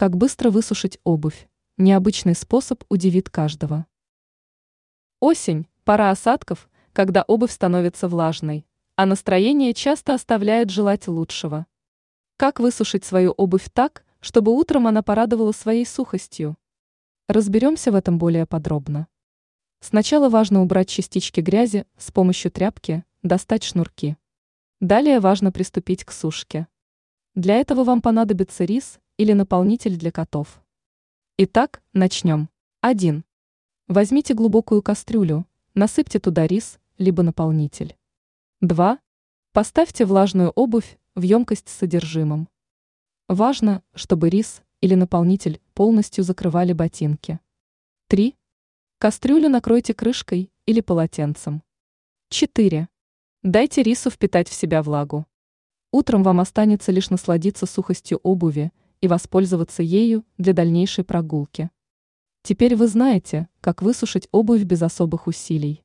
Как быстро высушить обувь? Необычный способ удивит каждого. Осень – пора осадков, когда обувь становится влажной, а настроение часто оставляет желать лучшего. Как высушить свою обувь так, чтобы утром она порадовала своей сухостью? Разберемся в этом более подробно. Сначала важно убрать частички грязи с помощью тряпки, достать шнурки. Далее важно приступить к сушке. Для этого вам понадобится рис или наполнитель для котов. Итак, начнем. 1. Возьмите глубокую кастрюлю, насыпьте туда рис, либо наполнитель. 2. Поставьте влажную обувь в емкость с содержимым. Важно, чтобы рис или наполнитель полностью закрывали ботинки. 3. Кастрюлю накройте крышкой или полотенцем. 4. Дайте рису впитать в себя влагу. Утром вам останется лишь насладиться сухостью обуви и воспользоваться ею для дальнейшей прогулки. Теперь вы знаете, как высушить обувь без особых усилий.